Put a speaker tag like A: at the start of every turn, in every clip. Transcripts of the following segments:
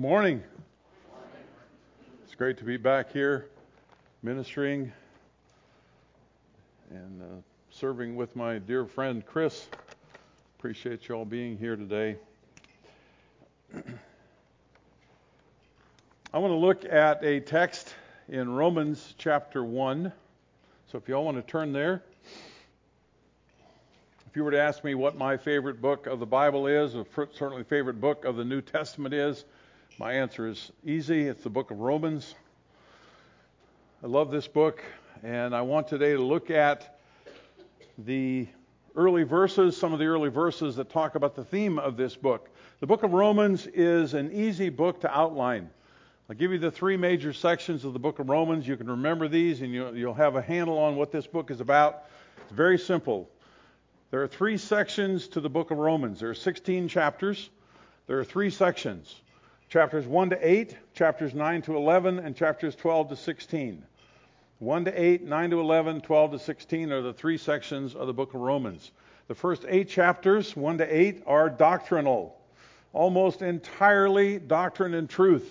A: Good morning. It's great to be back here ministering and uh, serving with my dear friend Chris. Appreciate you all being here today. I want to look at a text in Romans chapter 1. So if you all want to turn there. If you were to ask me what my favorite book of the Bible is, or certainly favorite book of the New Testament is, my answer is easy. It's the book of Romans. I love this book, and I want today to look at the early verses, some of the early verses that talk about the theme of this book. The book of Romans is an easy book to outline. I'll give you the three major sections of the book of Romans. You can remember these, and you'll, you'll have a handle on what this book is about. It's very simple. There are three sections to the book of Romans. There are 16 chapters. There are three sections chapters 1 to 8, chapters 9 to 11, and chapters 12 to 16. 1 to 8, 9 to 11, 12 to 16 are the three sections of the book of Romans. The first eight chapters, 1 to 8, are doctrinal, almost entirely doctrine and truth.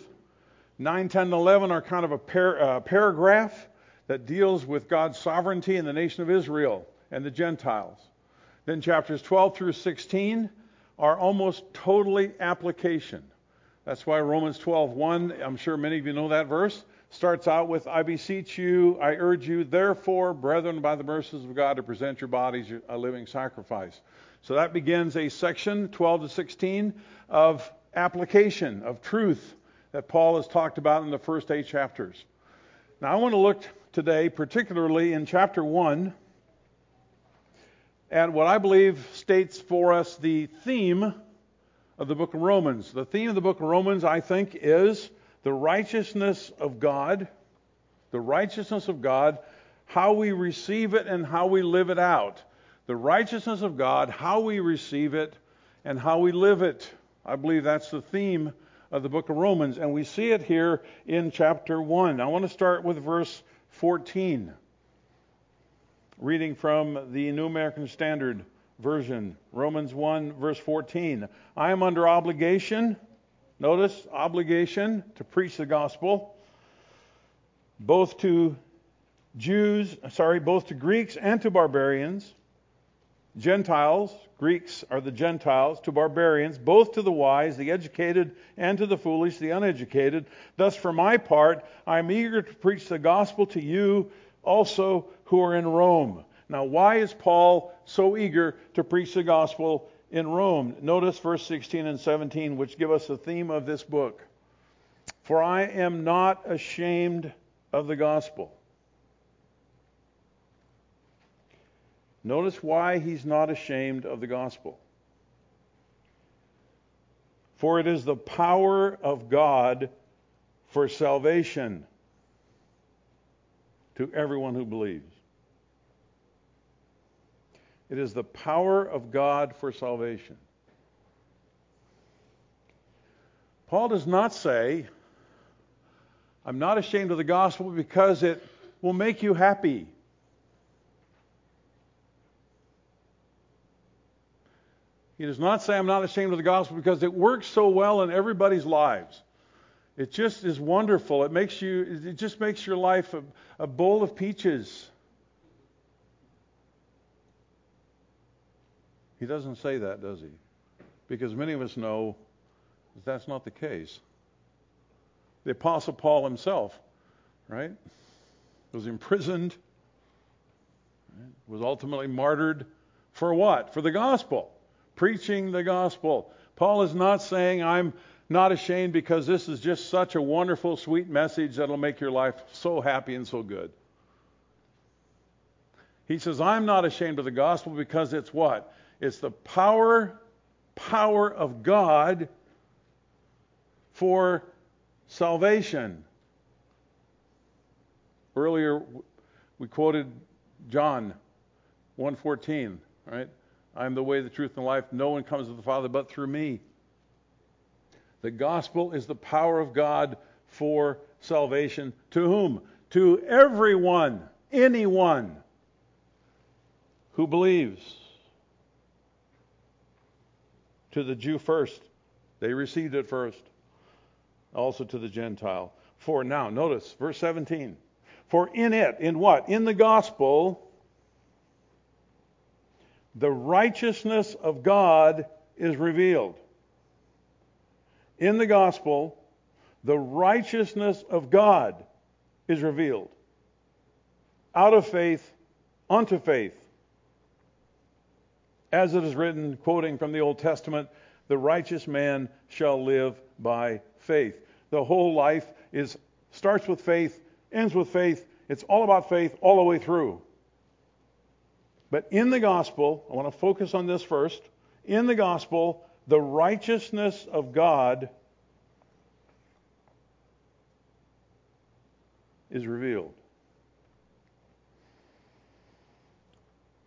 A: 9, 10, and 11 are kind of a par- uh, paragraph that deals with God's sovereignty in the nation of Israel and the Gentiles. Then chapters 12 through 16 are almost totally application. That's why Romans 12:1, I'm sure many of you know that verse, starts out with I beseech you, I urge you, therefore, brethren, by the mercies of God, to present your bodies a living sacrifice. So that begins a section 12 to 16 of application, of truth that Paul has talked about in the first eight chapters. Now I want to look today particularly in chapter 1 at what I believe states for us the theme of the book of Romans. The theme of the book of Romans, I think, is the righteousness of God, the righteousness of God, how we receive it and how we live it out. The righteousness of God, how we receive it and how we live it. I believe that's the theme of the book of Romans, and we see it here in chapter 1. I want to start with verse 14, reading from the New American Standard version, Romans 1, verse 14. I am under obligation, notice, obligation to preach the gospel, both to Jews, sorry, both to Greeks and to barbarians, Gentiles, Greeks are the Gentiles, to barbarians, both to the wise, the educated, and to the foolish, the uneducated. Thus, for my part, I am eager to preach the gospel to you also who are in Rome now, why is Paul so eager to preach the gospel in Rome? Notice verse 16 and 17, which give us the theme of this book. For I am not ashamed of the gospel. Notice why he's not ashamed of the gospel. For it is the power of God for salvation to everyone who believes. It is the power of God for salvation. Paul does not say, I'm not ashamed of the gospel because it will make you happy. He does not say, I'm not ashamed of the gospel because it works so well in everybody's lives. It just is wonderful. It makes you, it just makes your life a, a bowl of peaches. He doesn't say that, does he? Because many of us know that that's not the case. The Apostle Paul himself, right, was imprisoned, right, was ultimately martyred for what? For the gospel, preaching the gospel. Paul is not saying, I'm not ashamed because this is just such a wonderful, sweet message that'll make your life so happy and so good. He says, I'm not ashamed of the gospel because it's what? It's the power, power of God for salvation. Earlier we quoted John 1:14, right? I am the way, the truth, and the life. No one comes to the Father but through me. The gospel is the power of God for salvation. To whom? To everyone, anyone who believes to the Jew first. They received it first. also to the Gentile. For now, notice verse 17. For in it, in what? In the gospel, the righteousness of God is revealed. In the gospel, the righteousness of God is revealed. Out of faith unto faith. As it is written, quoting from the Old Testament, the righteous man shall live by faith. The whole life is starts with faith, ends with faith. It's all about faith all the way through. But in the gospel, I want to focus on this first. In the gospel, the righteousness of God is revealed.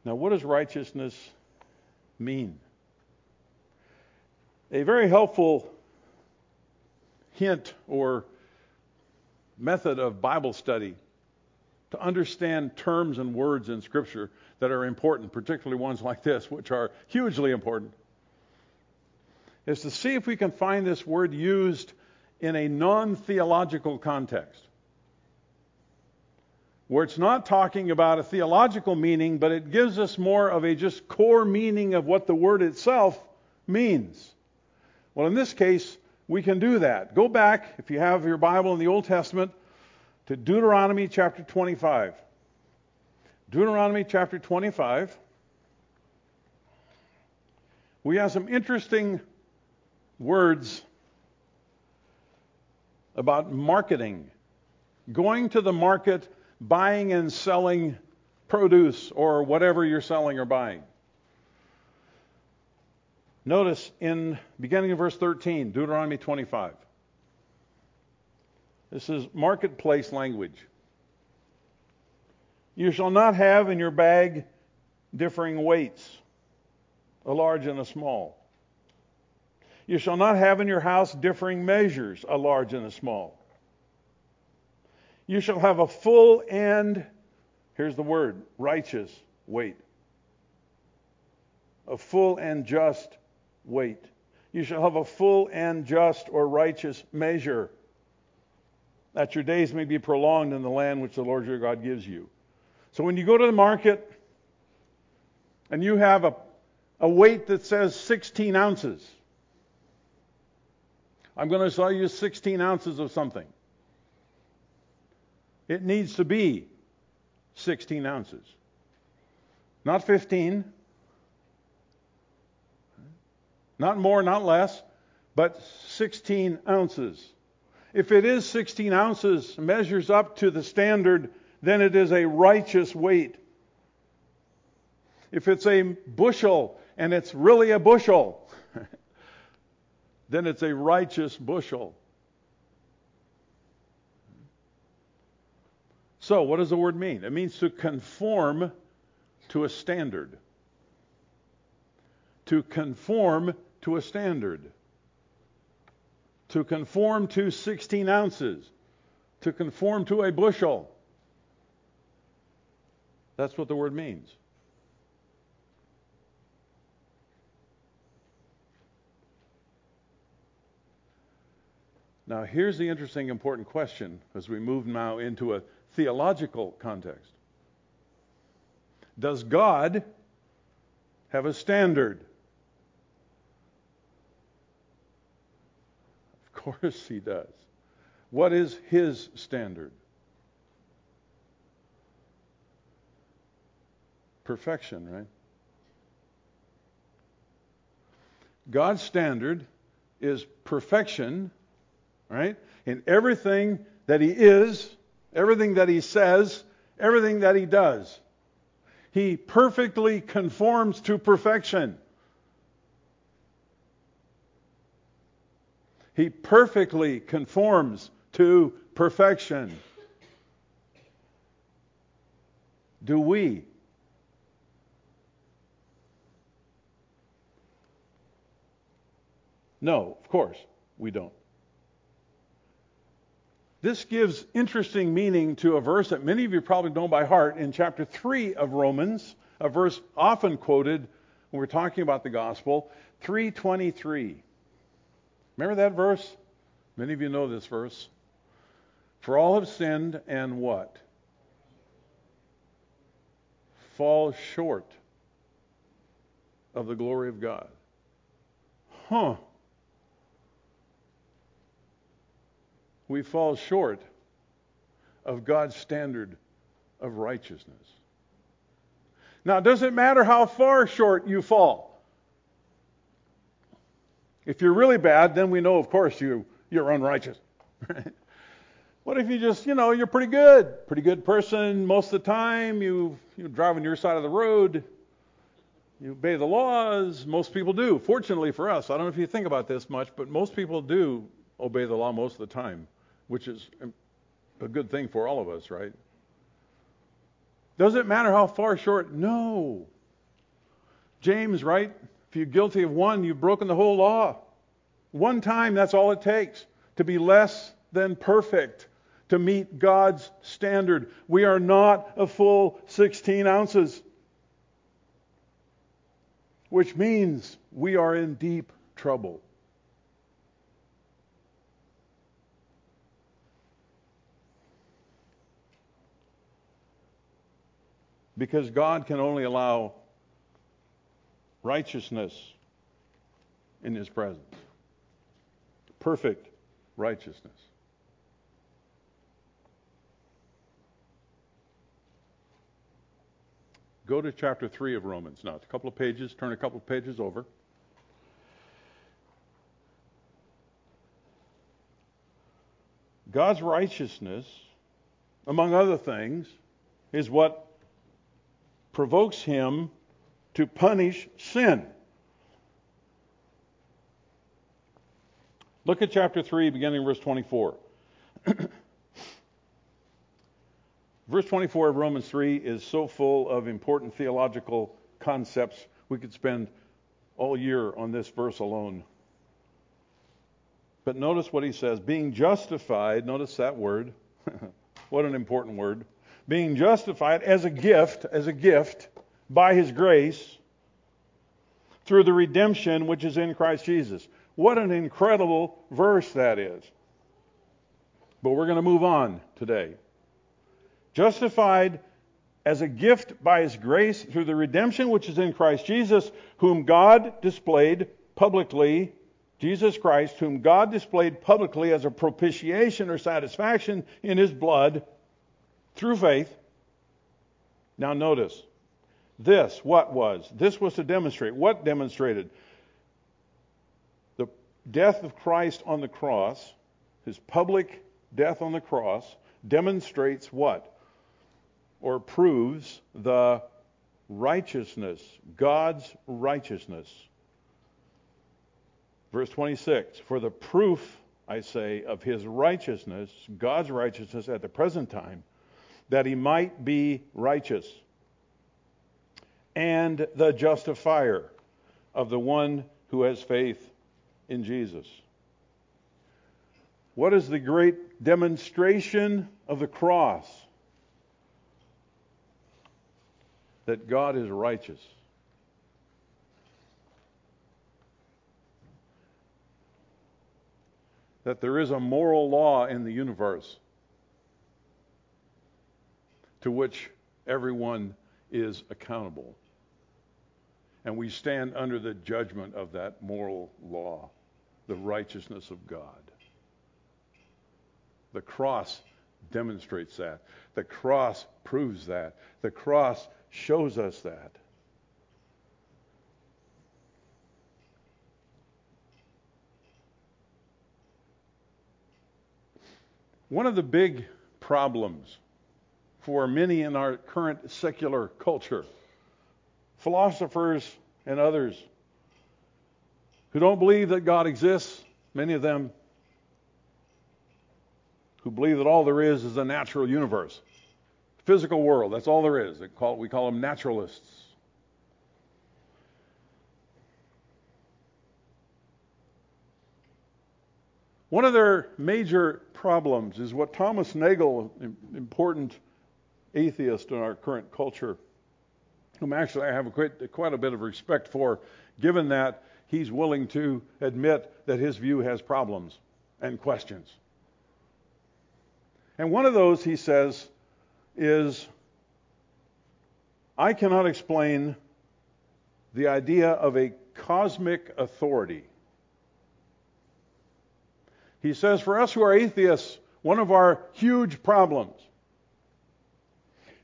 A: Now, what does righteousness mean? A very helpful hint or method of Bible study to understand terms and words in Scripture that are important, particularly ones like this, which are hugely important, is to see if we can find this word used in a non theological context. Where it's not talking about a theological meaning, but it gives us more of a just core meaning of what the word itself means. Well, in this case, we can do that. Go back, if you have your Bible in the Old Testament, to Deuteronomy chapter 25. Deuteronomy chapter 25. We have some interesting words about marketing. Going to the market, buying and selling produce or whatever you're selling or buying. Notice in beginning of verse 13, Deuteronomy 25. This is marketplace language. You shall not have in your bag differing weights, a large and a small. You shall not have in your house differing measures, a large and a small. You shall have a full and, here's the word, righteous weight. A full and just weight. You shall have a full and just or righteous measure, that your days may be prolonged in the land which the Lord your God gives you. So when you go to the market and you have a, a weight that says 16 ounces, I'm going to sell you 16 ounces of something. It needs to be 16 ounces. Not 15. Not more, not less, but 16 ounces. If it is 16 ounces, measures up to the standard, then it is a righteous weight. If it's a bushel and it's really a bushel, then it's a righteous bushel. So, what does the word mean? It means to conform to a standard. To conform to a standard. To conform to 16 ounces. To conform to a bushel. That's what the word means. Now, here's the interesting, important question as we move now into a theological context. Does God have a standard? Of course he does. What is his standard? Perfection, right? God's standard is perfection, right? In everything that he is everything that he says, everything that he does. He perfectly conforms to perfection. He perfectly conforms to perfection. Do we? No, of course, we don't. This gives interesting meaning to a verse that many of you probably know by heart in chapter 3 of Romans, a verse often quoted when we're talking about the gospel, 323. Remember that verse? Many of you know this verse. For all have sinned and what? Fall short of the glory of God. Huh. We fall short of God's standard of righteousness. Now, it does it matter how far short you fall? If you're really bad, then we know, of course, you, you're unrighteous. what if you just, you know, you're pretty good, pretty good person most of the time, you, you drive on your side of the road, you obey the laws. Most people do. Fortunately for us, I don't know if you think about this much, but most people do obey the law most of the time, which is a good thing for all of us, right? Does it matter how far short? No. James, right? If you're guilty of one, you've broken the whole law. One time, that's all it takes to be less than perfect, to meet God's standard. We are not a full 16 ounces, which means we are in deep trouble. Because God can only allow righteousness in His presence. Perfect righteousness. Go to chapter 3 of Romans now. It's a couple of pages. Turn a couple of pages over. God's righteousness, among other things, is what provokes him to punish sin. Look at chapter 3, beginning verse 24. verse 24 of Romans 3 is so full of important theological concepts, we could spend all year on this verse alone. But notice what he says being justified, notice that word. what an important word. Being justified as a gift, as a gift by his grace through the redemption which is in Christ Jesus. What an incredible verse that is. But we're going to move on today. Justified as a gift by his grace through the redemption which is in Christ Jesus, whom God displayed publicly, Jesus Christ, whom God displayed publicly as a propitiation or satisfaction in his blood through faith. Now notice, this, what was? This was to demonstrate. What demonstrated? The death of Christ on the cross, his public death on the cross, demonstrates what? Or proves the righteousness, God's righteousness. Verse 26 For the proof, I say, of his righteousness, God's righteousness at the present time, that he might be righteous and the justifier of the one who has faith in Jesus. What is the great demonstration of the cross? That God is righteous. That there is a moral law in the universe to which everyone is accountable and we stand under the judgment of that moral law, the righteousness of God. The cross demonstrates that. The cross proves that. The cross shows us that. One of the big problems for many in our current secular culture philosophers and others who don't believe that God exists, many of them who believe that all there is is a natural universe, physical world, that's all there is. Call, we call them naturalists. One of their major problems is what Thomas Nagel, important atheist in our current culture, whom actually I have quite, quite a bit of respect for, given that he's willing to admit that his view has problems. and questions. And one of those, he says, is I cannot explain the idea of a cosmic authority. He says, for us who are atheists, one of our huge problems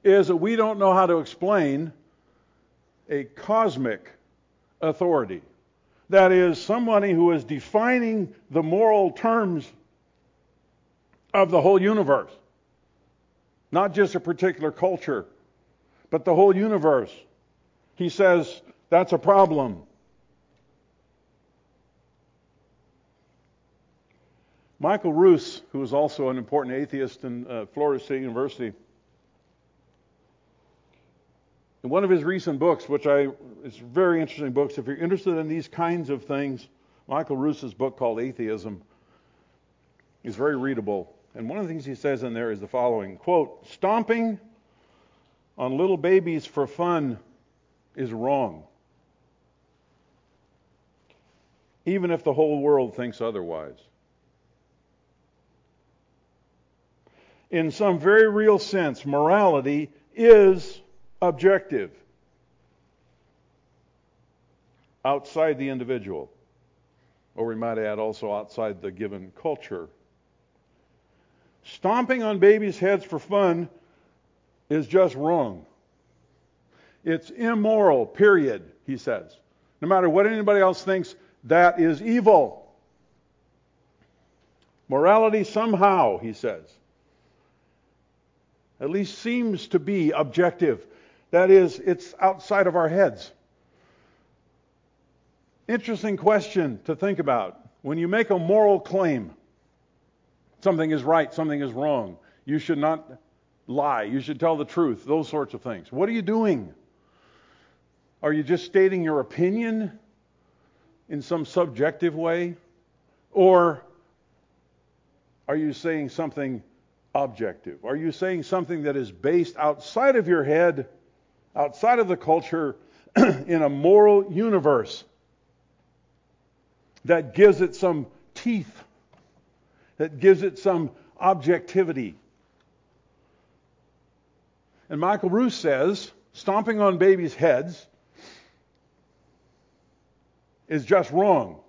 A: is that we don't know how to explain a cosmic authority. That is, somebody who is defining the moral terms of the whole universe. Not just a particular culture, but the whole universe. He says that's a problem. Michael Ruse, who is also an important atheist in uh, Florida State University, in one of his recent books, which I it's very interesting books. If you're interested in these kinds of things, Michael Ruse's book called Atheism is very readable. And one of the things he says in there is the following quote, stomping on little babies for fun is wrong. Even if the whole world thinks otherwise. In some very real sense, morality is objective outside the individual, or we might add also outside the given culture. Stomping on babies' heads for fun is just wrong. It's immoral, period, he says. No matter what anybody else thinks, that is evil. Morality somehow, he says, at least seems to be objective. That is, it's outside of our heads. Interesting question to think about. When you make a moral claim, something is right, something is wrong, you should not lie, you should tell the truth, those sorts of things. What are you doing? Are you just stating your opinion in some subjective way? Or are you saying something objective? Are you saying something that is based outside of your head outside of the culture in a moral universe that gives it some teeth, that gives it some objectivity. And Michael Ruse says stomping on babies' heads is just wrong.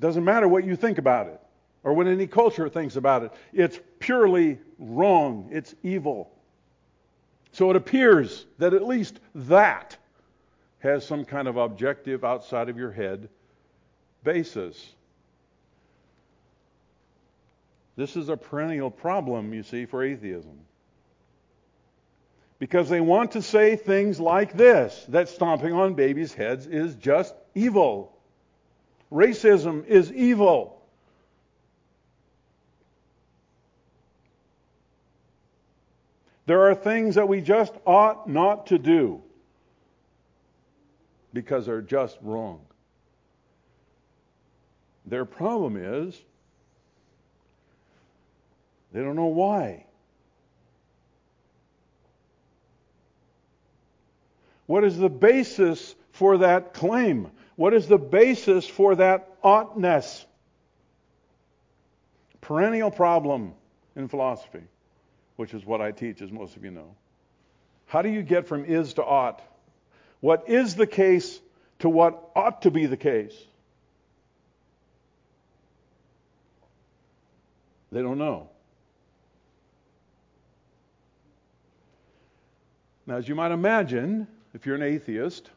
A: Doesn't matter what you think about it or what any culture thinks about it. It's purely wrong. It's evil. So it appears that at least that has some kind of objective outside of your head basis. This is a perennial problem, you see, for atheism. Because they want to say things like this that stomping on babies' heads is just evil. Racism is evil. There are things that we just ought not to do because they're just wrong. Their problem is they don't know why. What is the basis for that claim? What is the basis for that oughtness? Perennial problem in philosophy which is what I teach, as most of you know. How do you get from is to ought? What is the case to what ought to be the case? They don't know. Now, as you might imagine, if you're an atheist,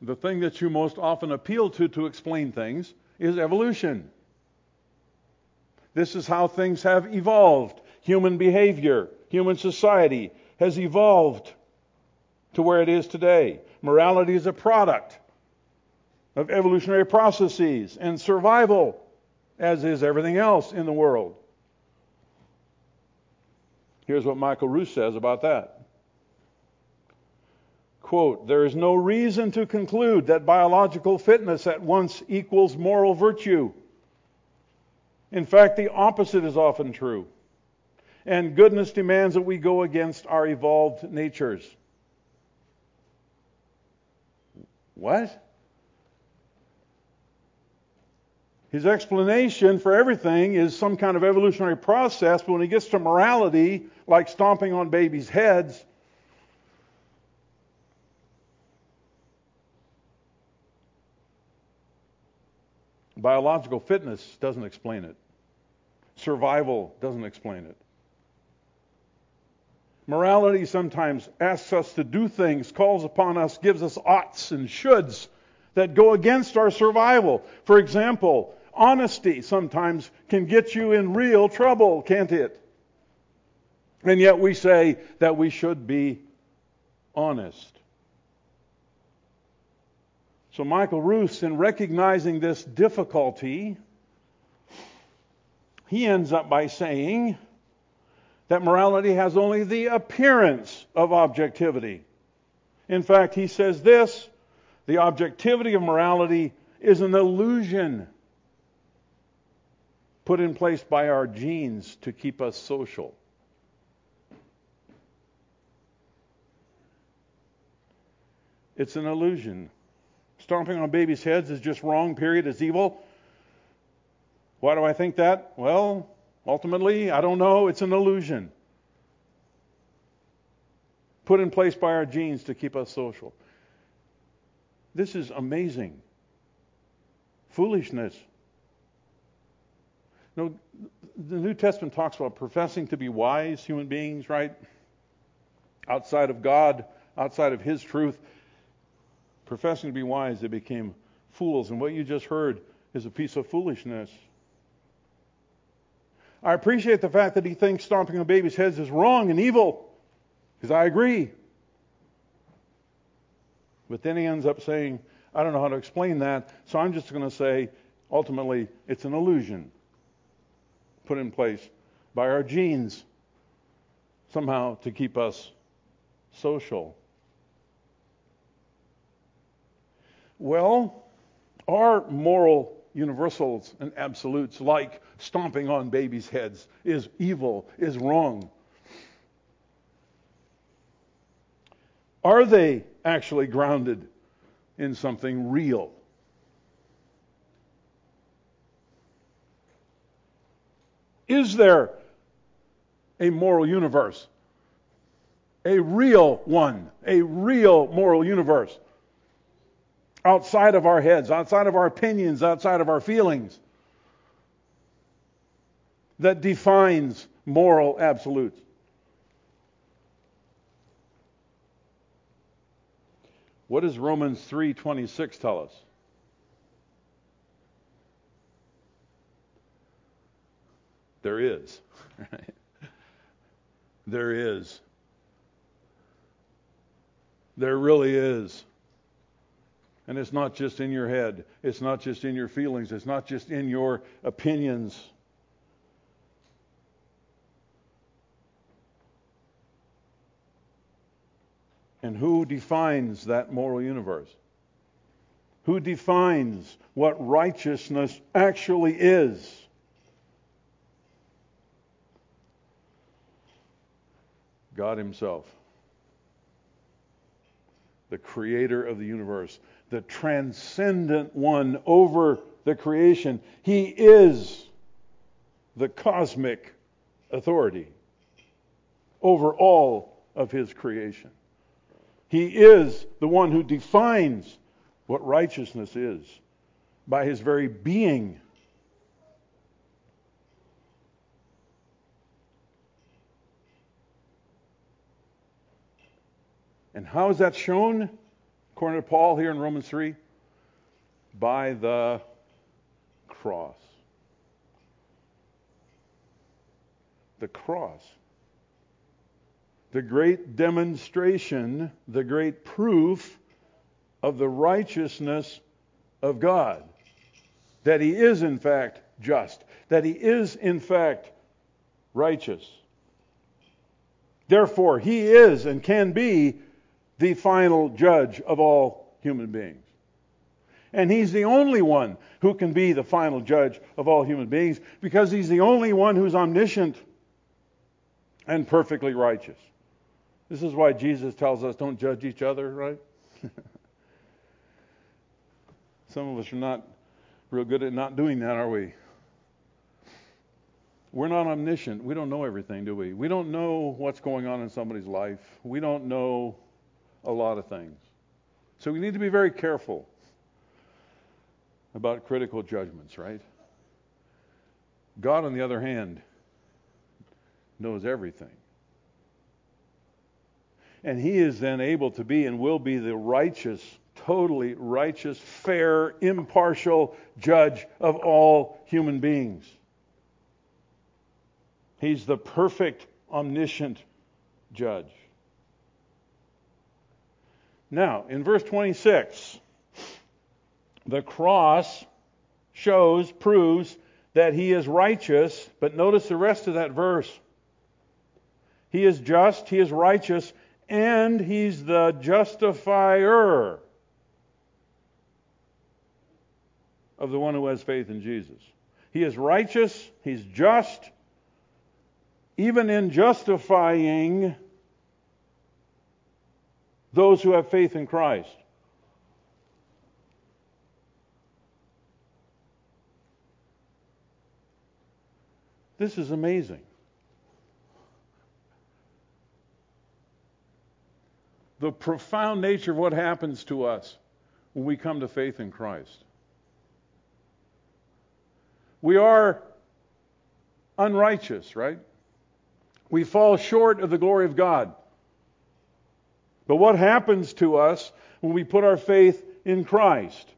A: the thing that you most often appeal to to explain things is evolution. This is how things have evolved human behavior, human society has evolved to where it is today. Morality is a product of evolutionary processes and survival, as is everything else in the world. Here's what Michael Ruse says about that. Quote, there is no reason to conclude that biological fitness at once equals moral virtue. In fact, the opposite is often true and goodness demands that we go against our evolved natures. What? His explanation for everything is some kind of evolutionary process, but when he gets to morality, like stomping on babies' heads, biological fitness doesn't explain it. Survival doesn't explain it. Morality sometimes asks us to do things, calls upon us, gives us oughts and shoulds that go against our survival. For example, honesty sometimes can get you in real trouble, can't it? And yet we say that we should be honest. So Michael Ruse, in recognizing this difficulty, he ends up by saying that morality has only the appearance of objectivity. In fact, he says this the objectivity of morality is an illusion put in place by our genes to keep us social. It's an illusion. Stomping on babies' heads is just wrong, period. It's evil. Why do I think that? Well, ultimately, I don't know. It's an illusion put in place by our genes to keep us social. This is amazing. Foolishness. No, the New Testament talks about professing to be wise human beings, right? Outside of God, outside of His truth. Professing to be wise, they became fools. And what you just heard is a piece of foolishness. I appreciate the fact that he thinks stomping on babies' heads is wrong and evil, because I agree. But then he ends up saying, I don't know how to explain that, so I'm just going to say, ultimately, it's an illusion put in place by our genes somehow to keep us social. Well, our moral universals and absolutes, like stomping on babies' heads, is evil, is wrong. Are they actually grounded in something real. Is there a moral universe? A real one, a real moral universe. Outside of our heads, outside of our opinions, outside of our feelings, that defines moral absolutes. What does Romans 3:26 tell us? There is. there is. There really is. And it's not just in your head. It's not just in your feelings. It's not just in your opinions. And who defines that moral universe? Who defines what righteousness actually is? God Himself, the creator of the universe, the transcendent one over the creation. He is the cosmic authority over all of His creation. He is the one who defines what righteousness is by his very being. And how is that shown? According to Paul here in Romans 3, by the cross. The cross the great demonstration, the great proof of the righteousness of God. That He is, in fact, just. That He is, in fact, righteous. Therefore, He is and can be the final judge of all human beings. And He's the only one who can be the final judge of all human beings because He's the only one who's omniscient and perfectly righteous. This is why Jesus tells us don't judge each other, right? Some of us are not real good at not doing that, are we? We're not omniscient. We don't know everything, do we? We don't know what's going on in somebody's life. We don't know a lot of things. So we need to be very careful about critical judgments, right? God, on the other hand, knows everything. And he is then able to be and will be the righteous, totally righteous, fair, impartial judge of all human beings. He's the perfect, omniscient judge. Now, in verse 26, the cross shows, proves that he is righteous, but notice the rest of that verse. He is just, he is righteous, and he's the justifier of the one who has faith in Jesus. He is righteous, he's just, even in justifying those who have faith in Christ. This is amazing. The profound nature of what happens to us when we come to faith in Christ. We are unrighteous, right? We fall short of the glory of God. But what happens to us when we put our faith in Christ?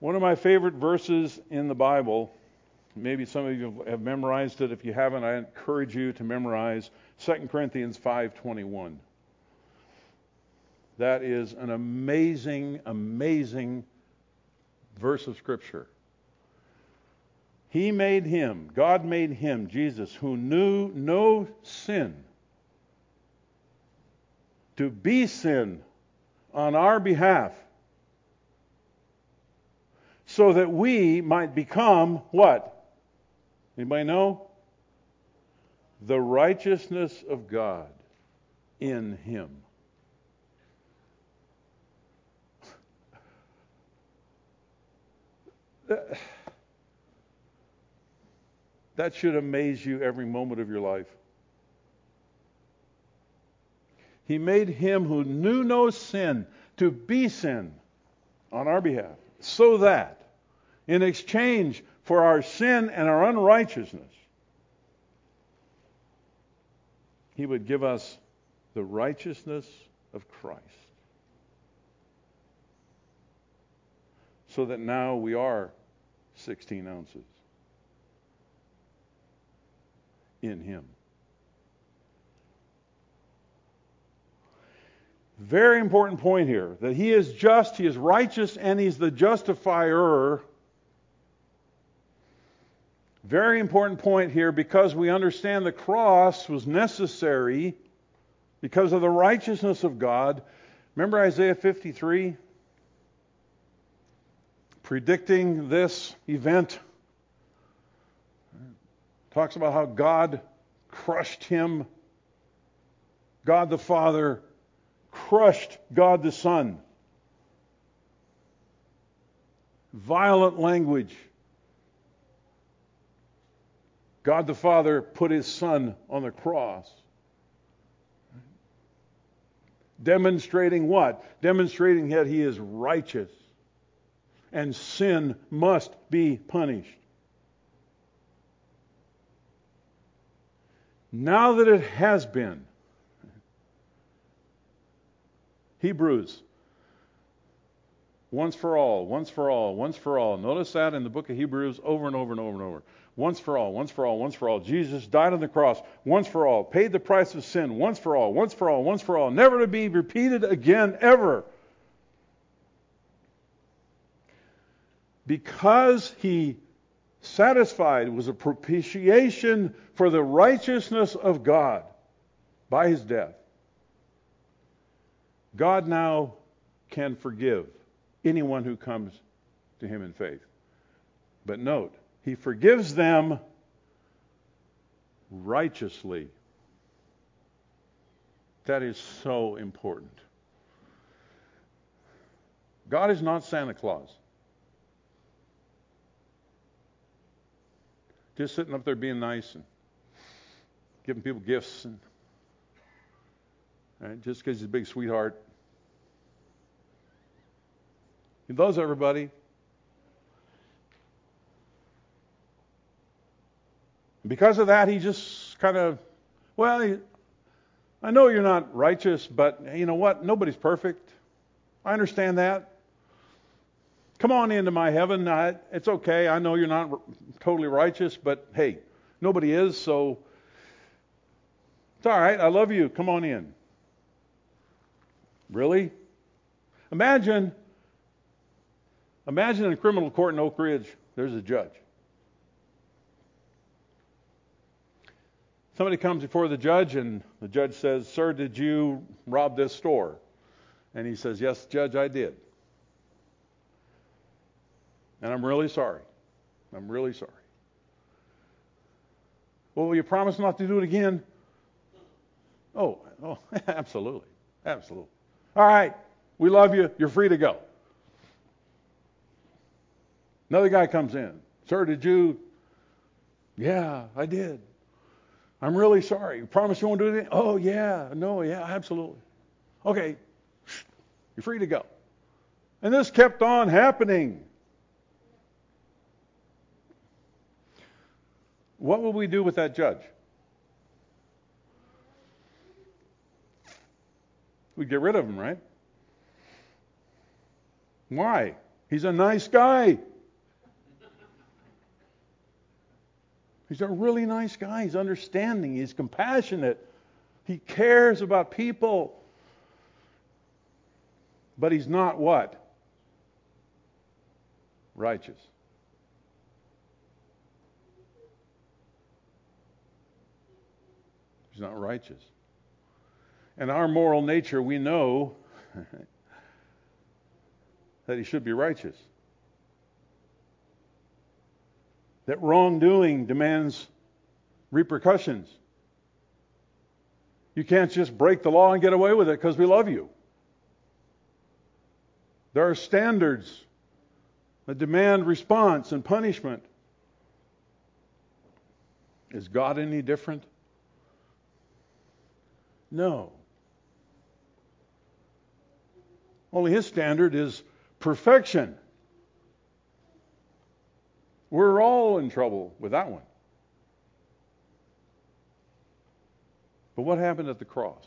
A: One of my favorite verses in the Bible, maybe some of you have memorized it. If you haven't, I encourage you to memorize 2 Corinthians 5:21. That is an amazing, amazing verse of scripture. He made him, God made him, Jesus, who knew no sin, to be sin on our behalf, so that we might become what? Anybody know? The righteousness of God in him. That should amaze you every moment of your life. He made him who knew no sin to be sin on our behalf, so that in exchange for our sin and our unrighteousness, he would give us the righteousness of Christ. So that now we are 16 ounces in him. Very important point here that he is just, he is righteous, and he's the justifier. Very important point here because we understand the cross was necessary because of the righteousness of God. Remember Isaiah 53? Predicting this event talks about how God crushed him. God the Father crushed God the Son. Violent language. God the Father put his Son on the cross. Demonstrating what? Demonstrating that he is righteous and sin must be punished. Now that it has been, Hebrews, once for all, once for all, once for all. Notice that in the book of Hebrews over and over and over and over. Once for all, once for all, once for all. Jesus died on the cross once for all, paid the price of sin once for all, once for all, once for all, never to be repeated again ever. Because he satisfied was a propitiation for the righteousness of God by his death. God now can forgive anyone who comes to him in faith. But note, he forgives them righteously. That is so important. God is not Santa Claus. Just sitting up there being nice and giving people gifts and right, just because he's a big sweetheart. He loves everybody. Because of that, he just kind of, well, I know you're not righteous, but you know what? Nobody's perfect. I understand that. Come on into my heaven. I, it's okay. I know you're not r- totally righteous, but hey, nobody is, so it's all right. I love you. Come on in. Really? Imagine, imagine in a criminal court in Oak Ridge, there's a judge. Somebody comes before the judge, and the judge says, Sir, did you rob this store? And he says, Yes, Judge, I did. And I'm really sorry. I'm really sorry. Well, will you promise not to do it again? Oh, oh, absolutely. Absolutely. All right. We love you. You're free to go. Another guy comes in. Sir, did you? Yeah, I did. I'm really sorry. You promise you won't do anything? Oh, yeah. No, yeah, absolutely. Okay. You're free to go. And this kept on happening. What will we do with that judge? We'd get rid of him, right? Why? He's a nice guy. He's a really nice guy. He's understanding. He's compassionate. He cares about people. But he's not what? Righteous. He's not righteous. And our moral nature, we know that he should be righteous. That wrongdoing demands repercussions. You can't just break the law and get away with it because we love you. There are standards that demand response and punishment. Is God any different? No. Only his standard is perfection. We're all in trouble with that one. But what happened at the cross?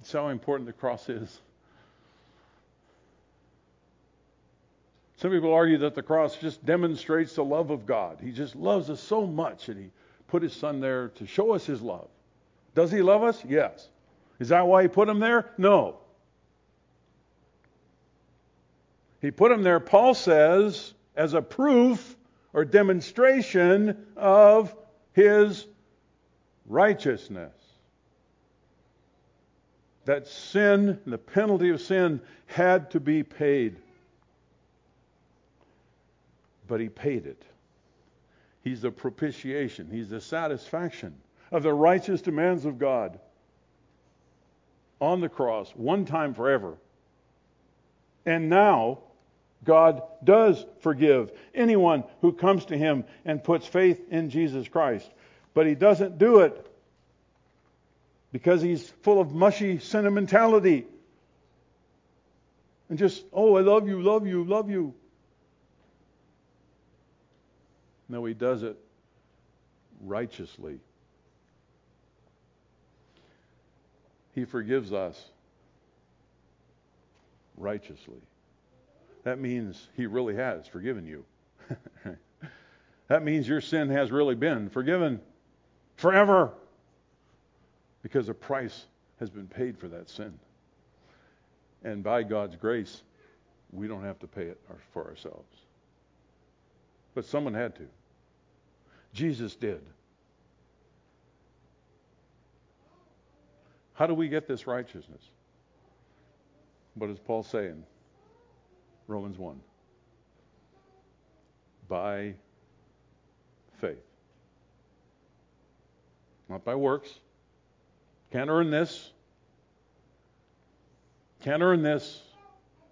A: It's how important the cross is. Some people argue that the cross just demonstrates the love of God. He just loves us so much, and He put His Son there to show us His love. Does He love us? Yes. Is that why He put Him there? No. He put them there, Paul says, as a proof or demonstration of His righteousness. That sin, the penalty of sin, had to be paid but he paid it. He's the propitiation, he's the satisfaction of the righteous demands of God on the cross, one time forever. And now, God does forgive anyone who comes to him and puts faith in Jesus Christ. But he doesn't do it because he's full of mushy sentimentality. And just, oh, I love you, love you, love you. No, he does it righteously. He forgives us righteously. That means he really has forgiven you. that means your sin has really been forgiven forever because a price has been paid for that sin. And by God's grace, we don't have to pay it for ourselves. But someone had to. Jesus did. How do we get this righteousness? What does Paul say in Romans 1? By faith. Not by works. Can't earn this. can't earn this.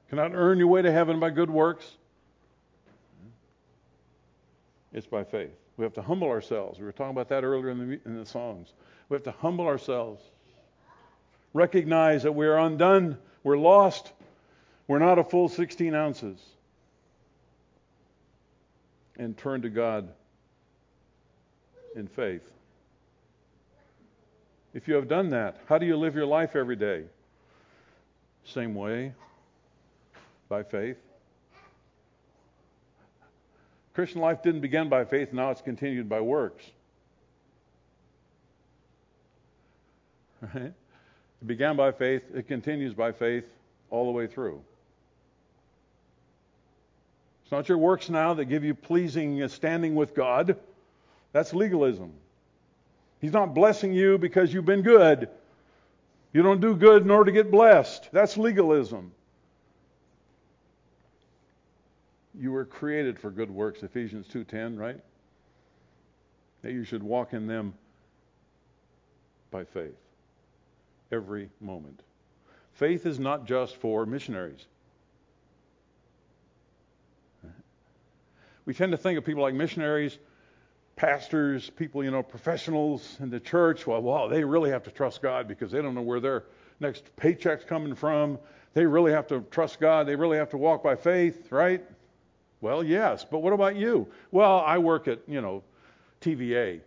A: Cannot earn your way to heaven by good works. It's by faith. We have to humble ourselves. We were talking about that earlier in the, in the songs. We have to humble ourselves. Recognize that we are undone. We're lost. We're not a full 16 ounces. And turn to God in faith. If you have done that, how do you live your life every day? Same way, by faith. Christian life didn't begin by faith, now it's continued by works. Right? It began by faith, it continues by faith all the way through. It's not your works now that give you pleasing uh, standing with God. That's legalism. He's not blessing you because you've been good. You don't do good in order to get blessed. That's legalism. You were created for good works, Ephesians 2:10, right? That you should walk in them by faith every moment. Faith is not just for missionaries. We tend to think of people like missionaries, pastors, people, you know, professionals in the church. Well, wow, they really have to trust God because they don't know where their next paycheck's coming from. They really have to trust God. They really have to walk by faith, right? Well, yes, but what about you? Well, I work at, you know, TVA.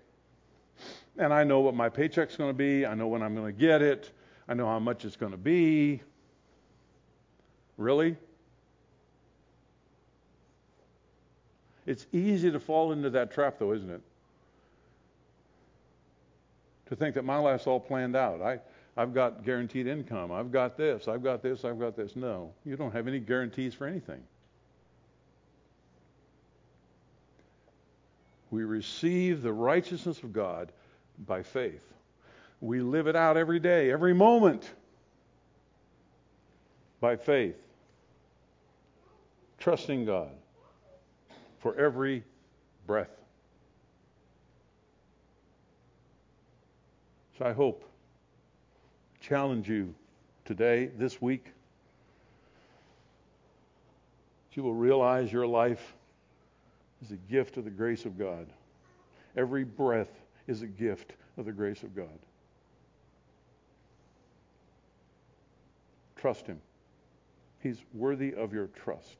A: And I know what my paycheck's going to be. I know when I'm going to get it. I know how much it's going to be. Really? It's easy to fall into that trap, though, isn't it? To think that my life's all planned out. I, I've got guaranteed income. I've got this. I've got this. I've got this. No, you don't have any guarantees for anything. We receive the righteousness of God by faith. We live it out every day, every moment by faith, trusting God for every breath. So I hope, challenge you today, this week, that you will realize your life is a gift of the grace of God. Every breath is a gift of the grace of God. Trust Him. He's worthy of your trust.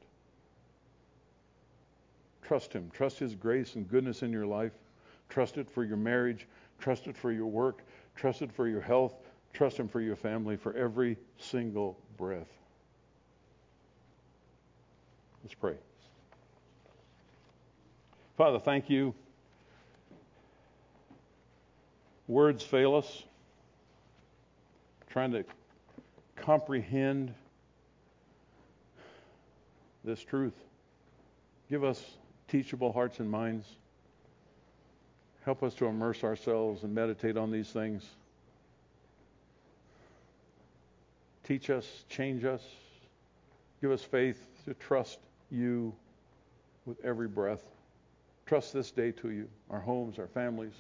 A: Trust Him. Trust His grace and goodness in your life. Trust it for your marriage. Trust it for your work. Trust it for your health. Trust Him for your family, for every single breath. Let's pray. Father, thank you. Words fail us. Trying to comprehend this truth. Give us teachable hearts and minds. Help us to immerse ourselves and meditate on these things. Teach us, change us, give us faith to trust you with every breath trust this day to you, our homes, our families,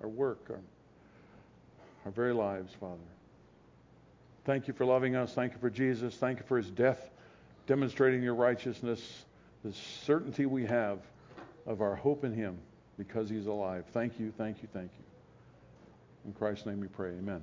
A: our work, our, our very lives, Father. Thank you for loving us. Thank you for Jesus. Thank you for his death, demonstrating your righteousness, the certainty we have of our hope in him because he's alive. Thank you, thank you, thank you. In Christ's name we pray. Amen.